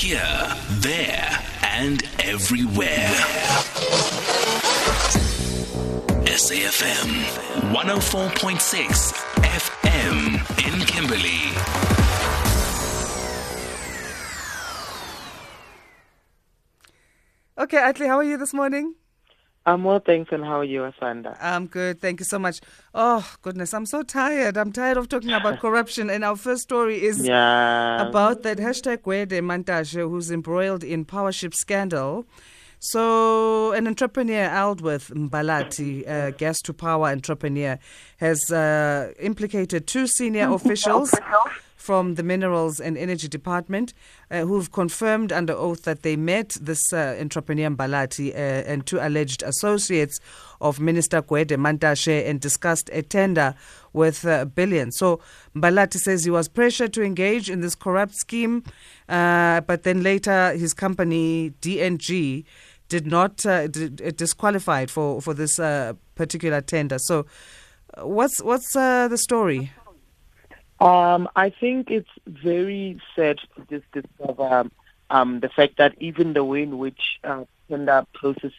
Here, there, and everywhere. SAFM 104.6 FM in Kimberley. Okay, Atli, how are you this morning? I'm well, thanks. And how are you, Asanda? I'm good. Thank you so much. Oh, goodness. I'm so tired. I'm tired of talking about corruption. And our first story is Yeah. about that hashtag Gwede Mantashe, who's embroiled in powership scandal. So, an entrepreneur, Aldworth Mbalati, uh, gas to power entrepreneur, has uh, implicated two senior officials from the Minerals and Energy Department uh, who've confirmed under oath that they met this uh, entrepreneur Mbalati uh, and two alleged associates of Minister Gwede Mantashe and discussed a tender worth uh, billions. So Mbalati says he was pressured to engage in this corrupt scheme, uh, but then later his company DNG did not uh, d- d- disqualified for for this uh, particular tender. So, uh, what's what's uh, the story? Um, I think it's very sad to just discover um, the fact that even the way in which uh, tender process,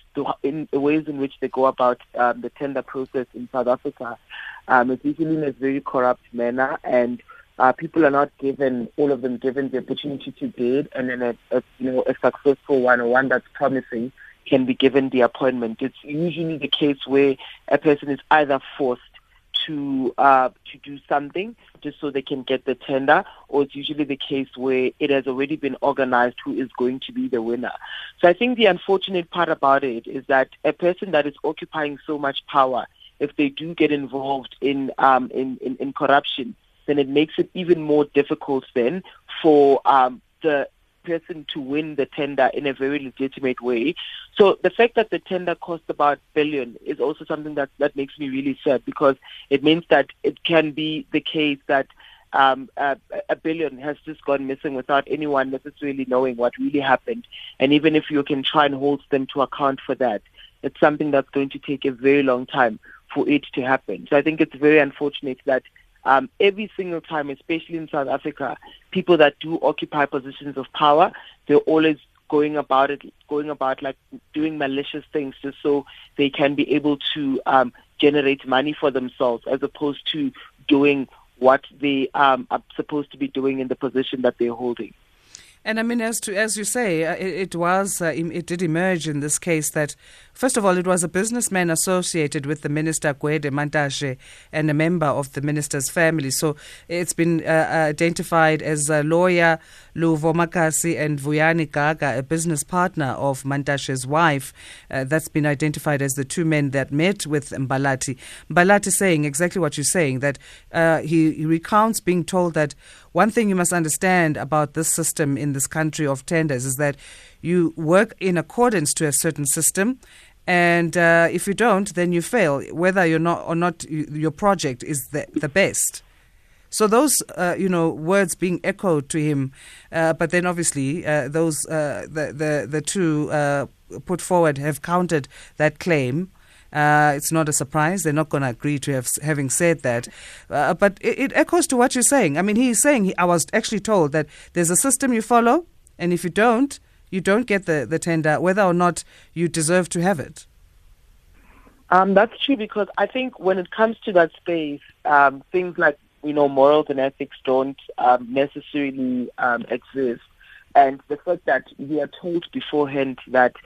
in the ways in which they go about um, the tender process in South Africa, um, it's usually in a very corrupt manner, and uh, people are not given all of them given the opportunity to bid, and then a, a you know a successful one or one that's promising can be given the appointment. It's usually the case where a person is either forced to uh, to do something just so they can get the tender, or it's usually the case where it has already been organized who is going to be the winner. So I think the unfortunate part about it is that a person that is occupying so much power, if they do get involved in um, in, in, in corruption, then it makes it even more difficult then for um, the person to win the tender in a very legitimate way. So the fact that the tender cost about billion is also something that that makes me really sad because it means that it can be the case that um, a, a billion has just gone missing without anyone necessarily knowing what really happened. And even if you can try and hold them to account for that, it's something that's going to take a very long time for it to happen. So I think it's very unfortunate that um, every single time, especially in South Africa, people that do occupy positions of power, they're always going about it, going about like doing malicious things just so they can be able to um, generate money for themselves, as opposed to doing what they um, are supposed to be doing in the position that they're holding. And I mean, as to as you say, uh, it, it was uh, it did emerge in this case that first of all, it was a businessman associated with the minister Gwede Mantashe and a member of the minister's family. So it's been uh, identified as a lawyer Luvo Makasi and Vuyani Gaga, a business partner of Mantashe's wife. Uh, that's been identified as the two men that met with Mbalati. Mbalati saying exactly what you're saying that uh, he, he recounts being told that one thing you must understand about this system in this country of tenders is that you work in accordance to a certain system and uh, if you don't then you fail whether you're not or not you, your project is the, the best so those uh, you know words being echoed to him uh, but then obviously uh, those uh, the, the the two uh, put forward have countered that claim uh, it's not a surprise. They're not going to agree to have, having said that. Uh, but it, it echoes to what you're saying. I mean, he's saying, he, I was actually told that there's a system you follow, and if you don't, you don't get the, the tender, whether or not you deserve to have it. Um, that's true because I think when it comes to that space, um, things like you know morals and ethics don't um, necessarily um, exist, and the fact that we are told beforehand that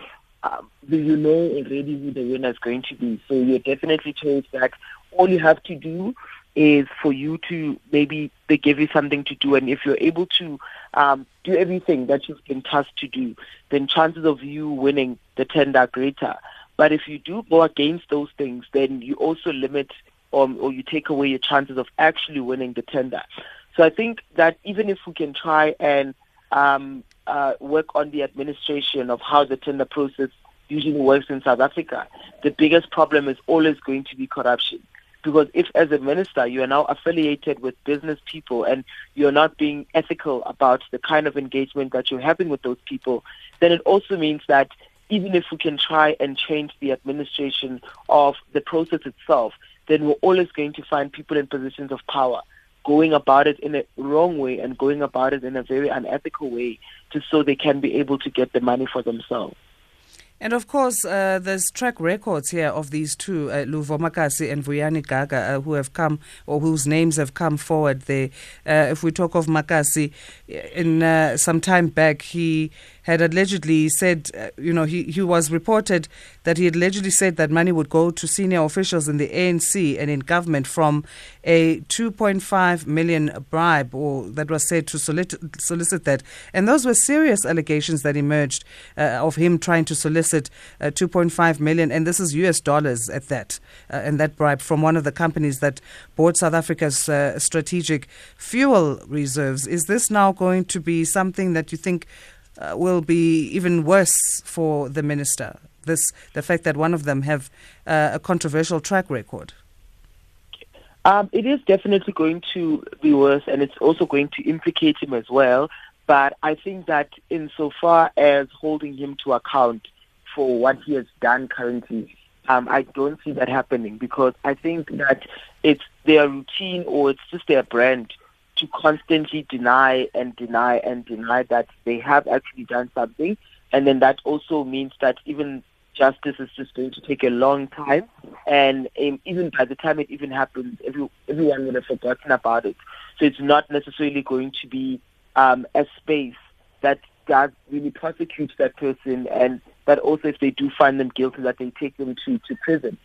um, you know already who the winner is going to be, so you're definitely told that all you have to do is for you to maybe they give you something to do, and if you're able to um, do everything that you've been tasked to do, then chances of you winning the tender are greater. But if you do go against those things, then you also limit um, or you take away your chances of actually winning the tender. So I think that even if we can try and um, uh, work on the administration of how the tender process usually works in South Africa, the biggest problem is always going to be corruption. Because if, as a minister, you are now affiliated with business people and you're not being ethical about the kind of engagement that you're having with those people, then it also means that even if we can try and change the administration of the process itself, then we're always going to find people in positions of power going about it in a wrong way and going about it in a very unethical way just so they can be able to get the money for themselves. And of course, uh, there's track records here of these two, uh, Luvo Makasi and Vuyani Gaga, uh, who have come or whose names have come forward there. Uh, if we talk of Makasi, in uh, some time back, he had allegedly said, uh, you know, he, he was reported that he had allegedly said that money would go to senior officials in the ANC and in government from a 2.5 million bribe, or that was said to solicit, solicit that. And those were serious allegations that emerged uh, of him trying to solicit uh, 2.5 million, and this is US dollars at that, uh, and that bribe from one of the companies that bought South Africa's uh, strategic fuel reserves. Is this now going to be something that you think? Uh, will be even worse for the minister. This the fact that one of them have uh, a controversial track record. Um, it is definitely going to be worse, and it's also going to implicate him as well. But I think that insofar as holding him to account for what he has done currently, um, I don't see that happening because I think that it's their routine or it's just their brand to constantly deny and deny and deny that they have actually done something. And then that also means that even justice is just going to take a long time. And um, even by the time it even happens, every, everyone will have forgotten about it. So it's not necessarily going to be um, a space that does really prosecute that person and that also if they do find them guilty that they take them to, to prison.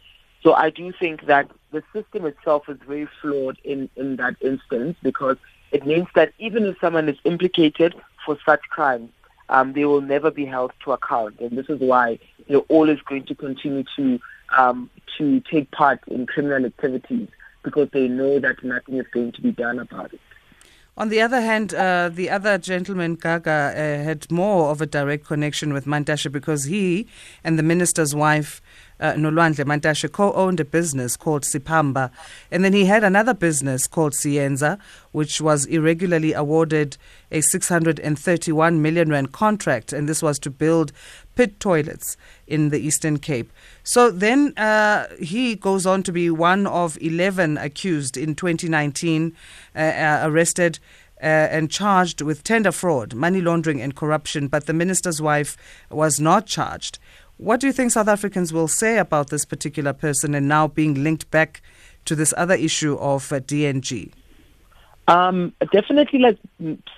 So I do think that the system itself is very flawed in, in that instance because it means that even if someone is implicated for such crimes, um, they will never be held to account. And this is why they're always going to continue to um, to take part in criminal activities because they know that nothing is going to be done about it. On the other hand, uh, the other gentleman, Gaga, uh, had more of a direct connection with Mantashe because he and the minister's wife uh, Nolwandle Mantashe co-owned a business called Sipamba, and then he had another business called Sienza, which was irregularly awarded a 631 million rand contract, and this was to build pit toilets in the Eastern Cape. So then uh, he goes on to be one of 11 accused in 2019, uh, uh, arrested. Uh, and charged with tender fraud, money laundering, and corruption, but the minister's wife was not charged. What do you think South Africans will say about this particular person and now being linked back to this other issue of uh, DNG? Um, definitely, like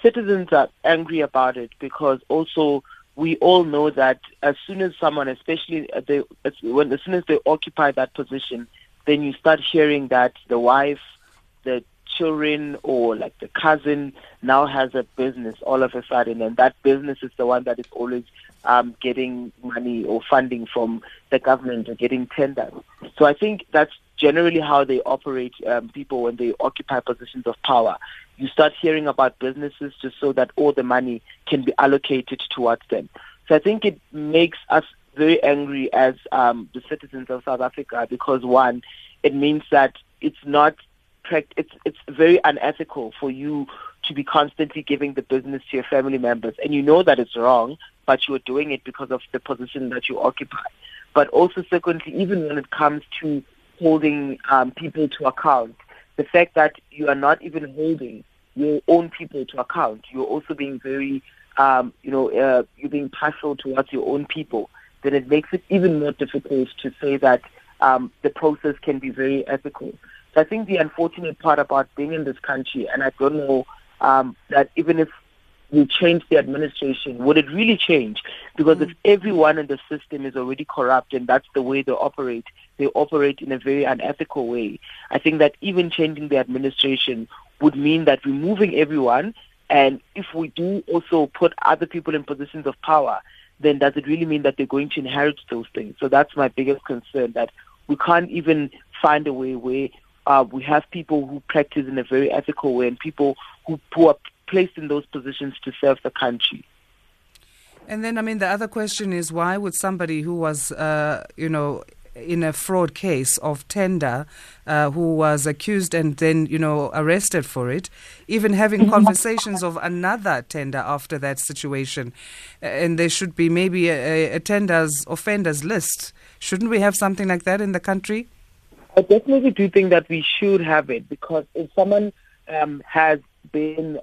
citizens are angry about it because also we all know that as soon as someone, especially they, as, when as soon as they occupy that position, then you start hearing that the wife, the children, or like the cousin now has a business all of a sudden, and that business is the one that is always um, getting money or funding from the government or getting tenders. So I think that's generally how they operate um, people when they occupy positions of power. You start hearing about businesses just so that all the money can be allocated towards them. So I think it makes us very angry as um, the citizens of South Africa because one, it means that it's not it's it's very unethical for you to be constantly giving the business to your family members, and you know that it's wrong, but you are doing it because of the position that you occupy. But also, secondly, even when it comes to holding um, people to account, the fact that you are not even holding your own people to account, you're also being very, um, you know, uh, you're being partial towards your own people, then it makes it even more difficult to say that um, the process can be very ethical. So I think the unfortunate part about being in this country, and I don't know um, that even if we change the administration, would it really change? Because mm. if everyone in the system is already corrupt and that's the way they operate, they operate in a very unethical way. I think that even changing the administration would mean that removing everyone, and if we do also put other people in positions of power, then does it really mean that they're going to inherit those things? So that's my biggest concern that we can't even find a way where uh, we have people who practice in a very ethical way and people who, who are placed in those positions to serve the country. And then, I mean, the other question is why would somebody who was, uh, you know, in a fraud case of tender, uh, who was accused and then, you know, arrested for it, even having conversations of another tender after that situation. And there should be maybe a, a tender's offenders list. Shouldn't we have something like that in the country? I definitely do think that we should have it because if someone um, has been,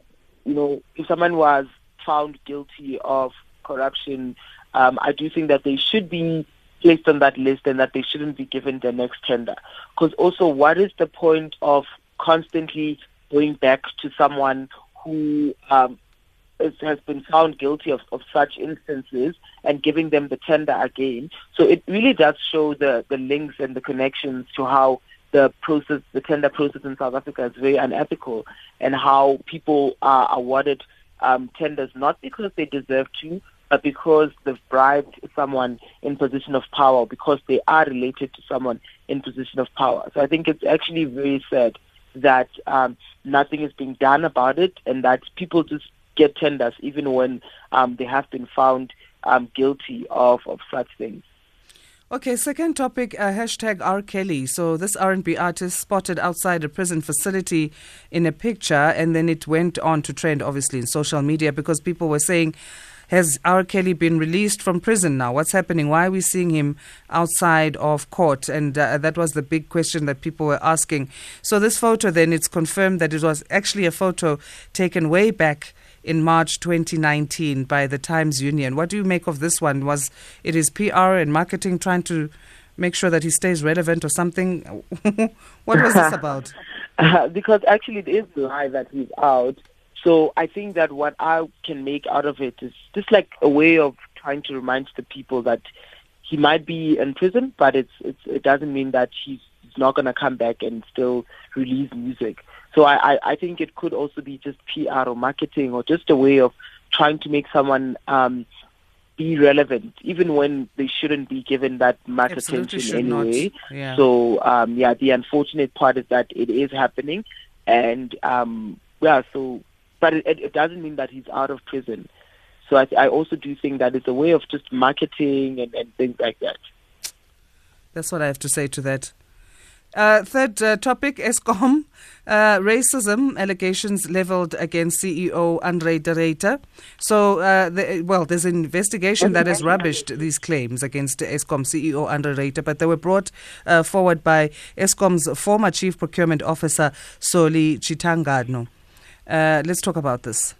you know, if someone was found guilty of corruption, um, I do think that they should be placed on that list and that they shouldn't be given the next tender. Because also, what is the point of constantly going back to someone who um, is, has been found guilty of, of such instances and giving them the tender again? So it really does show the, the links and the connections to how the process, the tender process in South Africa is very unethical and how people are awarded um, tenders not because they deserve to, but because they've bribed someone in position of power, because they are related to someone in position of power. So I think it's actually very sad that um, nothing is being done about it and that people just get tenders even when um, they have been found um, guilty of, of such things. Okay, second topic, uh, hashtag R. Kelly. So this R&B artist spotted outside a prison facility in a picture and then it went on to trend obviously in social media because people were saying, has R. Kelly been released from prison now? What's happening? Why are we seeing him outside of court? And uh, that was the big question that people were asking. So this photo then, it's confirmed that it was actually a photo taken way back in March 2019 by the Times Union. What do you make of this one? Was it is PR and marketing trying to make sure that he stays relevant or something? what was this about? Uh, because actually it is live that he's out. So I think that what I can make out of it is just like a way of trying to remind the people that he might be in prison, but it's, it's it doesn't mean that he's not going to come back and still release music. So I, I, I think it could also be just PR or marketing or just a way of trying to make someone um, be relevant, even when they shouldn't be given that much Absolutely attention anyway. Yeah. So um, yeah, the unfortunate part is that it is happening, and um, yeah, so but it, it doesn't mean that he's out of prison. So I, I also do think that it's a way of just marketing and, and things like that. That's what I have to say to that. Uh, third uh, topic Eskom uh, racism allegations leveled against CEO Andre de Ruyter. So, uh, the, well, there's an investigation that has rubbished these claims against Eskom CEO Andre de Ruyter, but they were brought uh, forward by Eskom's former chief procurement officer Solly Tshitangano. Uh, let's talk about this.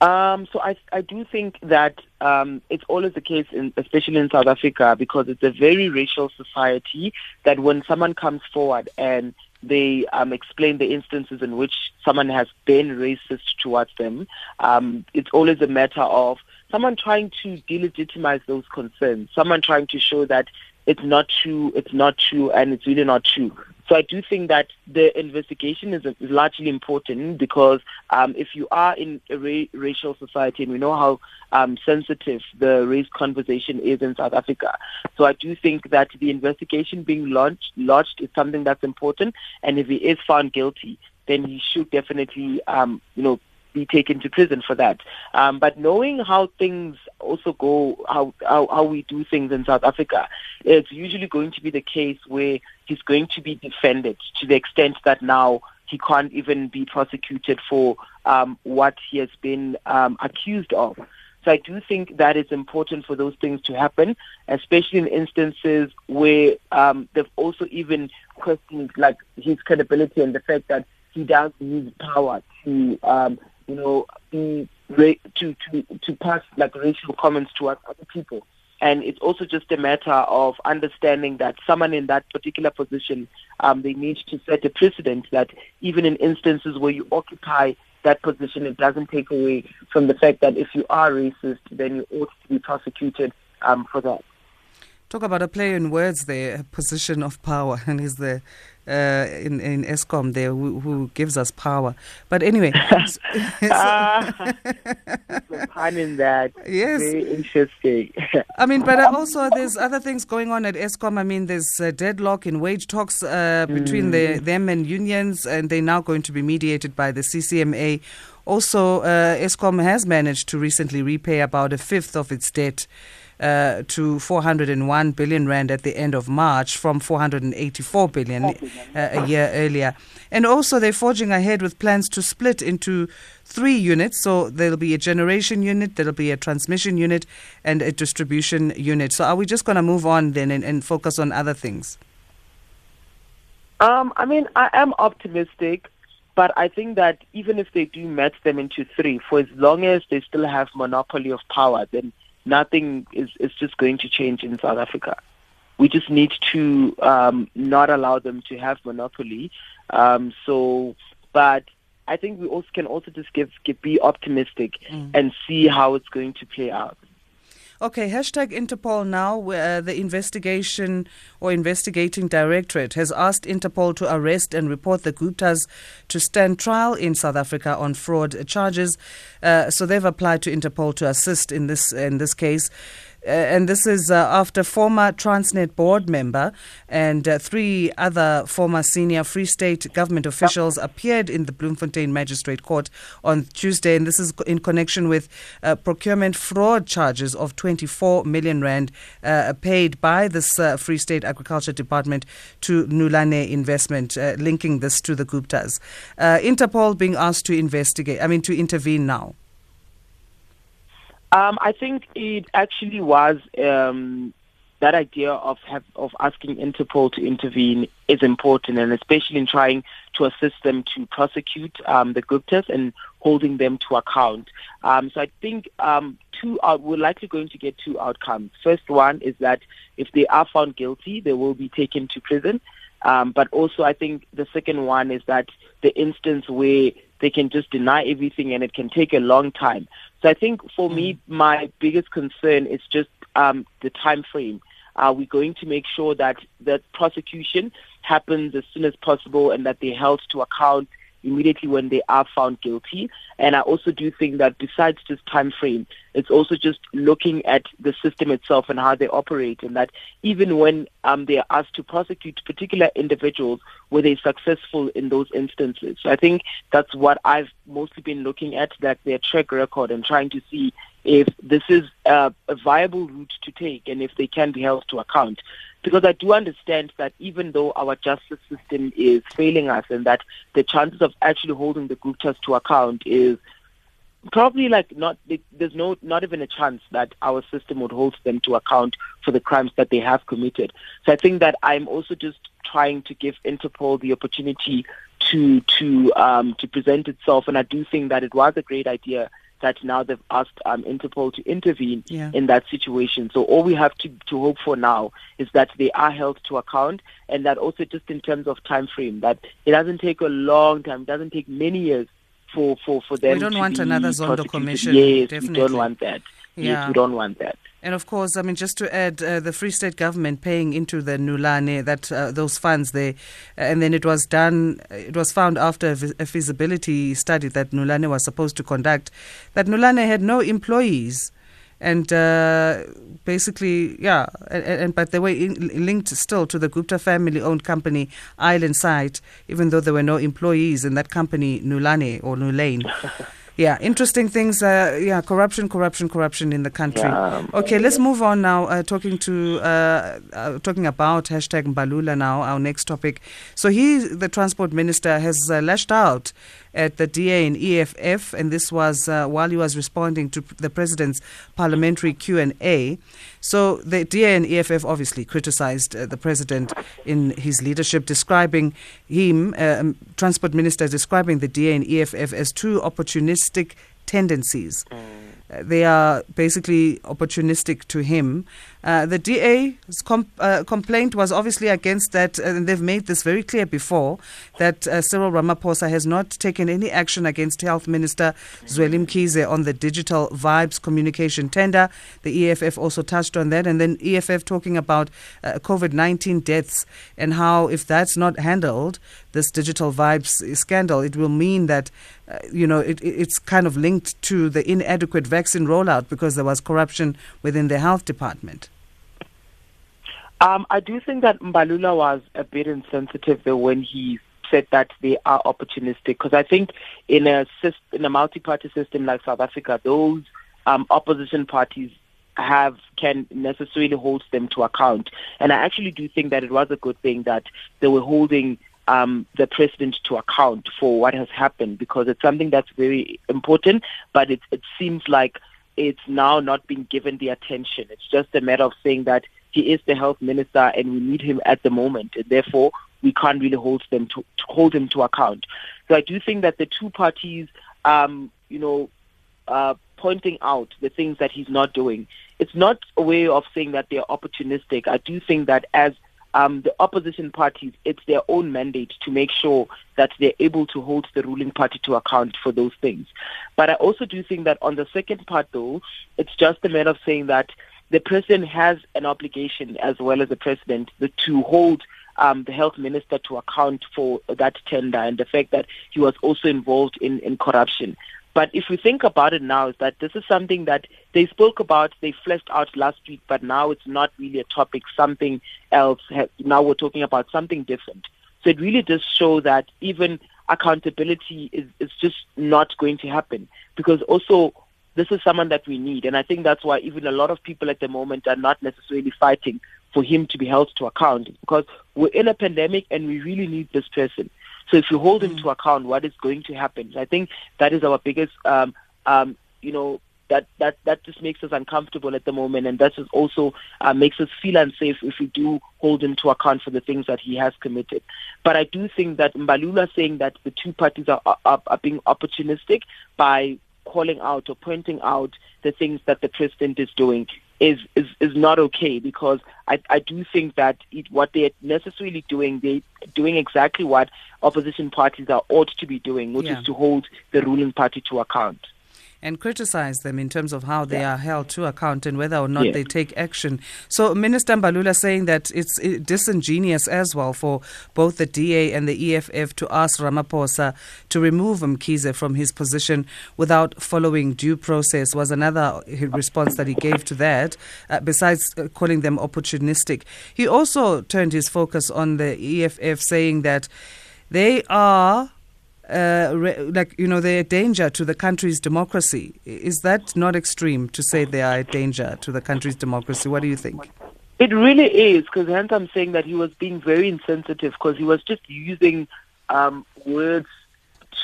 Um, so I, I do think that um, it's always the case, in, especially in South Africa, because it's a very racial society. That when someone comes forward and they um, explain the instances in which someone has been racist towards them, um, it's always a matter of someone trying to delegitimize those concerns, someone trying to show that it's not true, it's not true, and it's really not true. So I do think that the investigation is, is largely important because um, if you are in a ra- racial society, and we know how um, sensitive the race conversation is in South Africa, so I do think that the investigation being launched, is something that's important. And if he is found guilty, then he should definitely, um, you know, be taken to prison for that. Um, but knowing how things also go, how, how, how we do things in South Africa, it's usually going to be the case where he's going to be defended to the extent that now he can't even be prosecuted for um, what he has been um, accused of. So I do think that it's important for those things to happen, especially in instances where um, they've also even questioned like his credibility and the fact that he does use power to um, you know, be to to to pass like racial comments towards other people. And it's also just a matter of understanding that someone in that particular position, um, they need to set a precedent that even in instances where you occupy that position, it doesn't take away from the fact that if you are racist, then you ought to be prosecuted um, for that. Talk about a play in words there, a position of power, and is the uh, in in Eskom there who, who, gives us power. But anyway, so, uh, pun in that. Yes, very interesting. I mean, but also there's other things going on at Eskom. I mean, there's a deadlock in wage talks uh, between mm. the, them and unions, and they're now going to be mediated by the CCMA. Also, uh, Eskom has managed to recently repay about a fifth of its debt uh, to 401 billion rand at the end of March from 484 billion uh, a year earlier. And also, they're forging ahead with plans to split into three units. So there'll be a generation unit, there'll be a transmission unit, and a distribution unit. So are we just going to move on then and, and focus on other things? Um, I mean, I am optimistic but I think that even if they do match them into three, for as long as they still have monopoly of power, then nothing is, is just going to change in South Africa. We just need to um, not allow them to have monopoly. Um, so, but I think we also can also just give, give be optimistic mm. and see how it's going to play out. Okay, hashtag Interpol now. Uh, the investigation or investigating directorate has asked Interpol to arrest and report the Guptas to stand trial in South Africa on fraud charges. Uh, so they've applied to Interpol to assist in this in this case. And this is uh, after former Transnet board member and uh, three other former senior Free State government officials appeared in the Bloemfontein Magistrate Court on Tuesday. And this is in connection with uh, procurement fraud charges of 24 million rand paid by this Free State Agriculture Department to Nulane Investment, linking this to the Guptas. Interpol being asked to investigate, I mean, to intervene now. Um, I think it actually was um, that idea of have, of asking Interpol to intervene is important, and especially in trying to assist them to prosecute um, the Guptas and holding them to account. Um, so I think um, two out, we're likely going to get two outcomes. First one is that if they are found guilty, they will be taken to prison. Um, but also, I think the second one is that the instance where they can just deny everything and it can take a long time. So I think for me, mm. my biggest concern is just um, the time frame. Are we going to make sure that the prosecution happens as soon as possible and that they're held to account immediately when they are found guilty. And I also do think that besides just time frame, it's also just looking at the system itself and how they operate, and that even when um, they are asked to prosecute particular individuals, were they successful in those instances? So I think that's what I've mostly been looking at, that their track record, and trying to see if this is a, a viable route to take and if they can be held to account because I do understand that even though our justice system is failing us and that the chances of actually holding the Guptas to account is probably like not there's no not even a chance that our system would hold them to account for the crimes that they have committed. So I think that I'm also just trying to give Interpol the opportunity to to um, to present itself, and I do think that it was a great idea that now they've asked um, Interpol to intervene yeah. in that situation. So all we have to, to hope for now is that they are held to account and that also just in terms of time frame, that it doesn't take a long time, it doesn't take many years for, for, for them We don't want another Zondo commission. Yes, definitely. we don't want that. Yeah. Yes, we don't want that. And of course, I mean, just to add, uh, the Free State government paying into the Nulane that uh, those funds there, and then it was done. It was found after a feasibility study that Nulane was supposed to conduct that Nulane had no employees, and uh, basically, yeah, and, and, but they were in, linked still to the Gupta family-owned company Island Site, even though there were no employees in that company Nulane or Nulane. Yeah, interesting things. Uh, yeah, corruption, corruption, corruption in the country. Yeah. Okay, let's move on now. Uh, talking to uh, uh talking about hashtag Mbalula now. Our next topic. So he, the transport minister, has uh, lashed out at the DA and EFF, and this was uh, while he was responding to the president's parliamentary Q and A. So the DA and EFF obviously criticized uh, the president in his leadership, describing him, uh, um, transport minister, describing the DA and EFF as two opportunistic tendencies. Mm. Uh, they are basically opportunistic to him. Uh, the DA's uh, complaint was obviously against that, and they've made this very clear before that uh, Cyril Ramaphosa has not taken any action against Health Minister Zweli Mkhize on the digital vibes communication tender. The EFF also touched on that, and then EFF talking about uh, COVID 19 deaths and how, if that's not handled, this digital vibes scandal, it will mean that uh, you know, it, it's kind of linked to the inadequate vaccine rollout because there was corruption within the health department. Um, I do think that Mbalula was a bit insensitive when he said that they are opportunistic because I think in a system, in a multi-party system like South Africa, those um, opposition parties have can necessarily hold them to account. And I actually do think that it was a good thing that they were holding um, the president to account for what has happened because it's something that's very important, but it, it seems like it's now not being given the attention. It's just a matter of saying that he is the health minister and we need him at the moment. And therefore, we can't really hold them to, to hold him to account. So I do think that the two parties, um, you know, uh, pointing out the things that he's not doing. It's not a way of saying that they're opportunistic. I do think that as um, the opposition parties, it's their own mandate to make sure that they're able to hold the ruling party to account for those things. But I also do think that on the second part, though, it's just a matter of saying that the president has an obligation, as well as the president, to hold um, the health minister to account for that tender and the fact that he was also involved in, in corruption. But if we think about it now, is that this is something that they spoke about, they fleshed out last week, but now it's not really a topic, something else. Now we're talking about something different. So it really does show that even accountability is, is just not going to happen because also this is someone that we need. And I think that's why even a lot of people at the moment are not necessarily fighting for him to be held to account because we're in a pandemic and we really need this person. So if you hold him mm. to account, what is going to happen? I think that is our biggest, um, um, you know, that that that just makes us uncomfortable at the moment, and that just also uh, makes us feel unsafe if we do hold him to account for the things that he has committed. But I do think that Mbalula saying that the two parties are, are, are being opportunistic by calling out or pointing out the things that the president is doing is is, is not okay because I, I do think that it, what they're necessarily doing, they're doing exactly what opposition parties are ought to be doing, which yeah. is to hold the ruling party to account and criticize them in terms of how they yeah. are held to account and whether or not yeah. they take action. So Minister Mbalula saying that it's disingenuous as well for both the DA and the EFF to ask Ramaphosa to remove Mkhize from his position without following due process was another response that he gave to that, uh, besides uh, calling them opportunistic. He also turned his focus on the EFF saying that they are uh, re- like you know they're a danger to the country's democracy. Is that not extreme to say they are a danger to the country's democracy? What do you think? It really is, because hence I'm saying that he was being very insensitive because he was just using um, words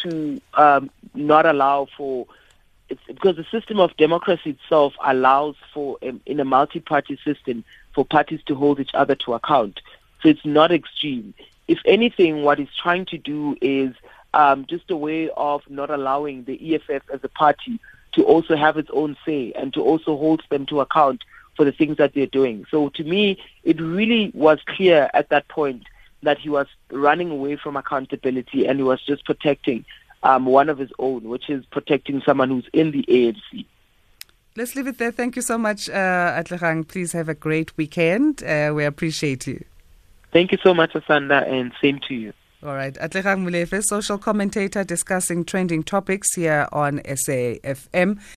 to um, not allow for. Because the system of democracy itself allows for, um, in a multi-party system, for parties to hold each other to account. So it's not extreme. If anything, what he's trying to do is um, just a way of not allowing the EFF as a party to also have its own say and to also hold them to account for the things that they're doing. So to me, it really was clear at that point that he was running away from accountability and he was just protecting um, one of his own, which is protecting someone who's in the ANC. Let's leave it there. Thank you so much, uh, Atlehang. Please have a great weekend. Uh, we appreciate you. Thank you so much, Asanda, and same to you. All right. Atlehang Molefe, social commentator discussing trending topics here on SAFM.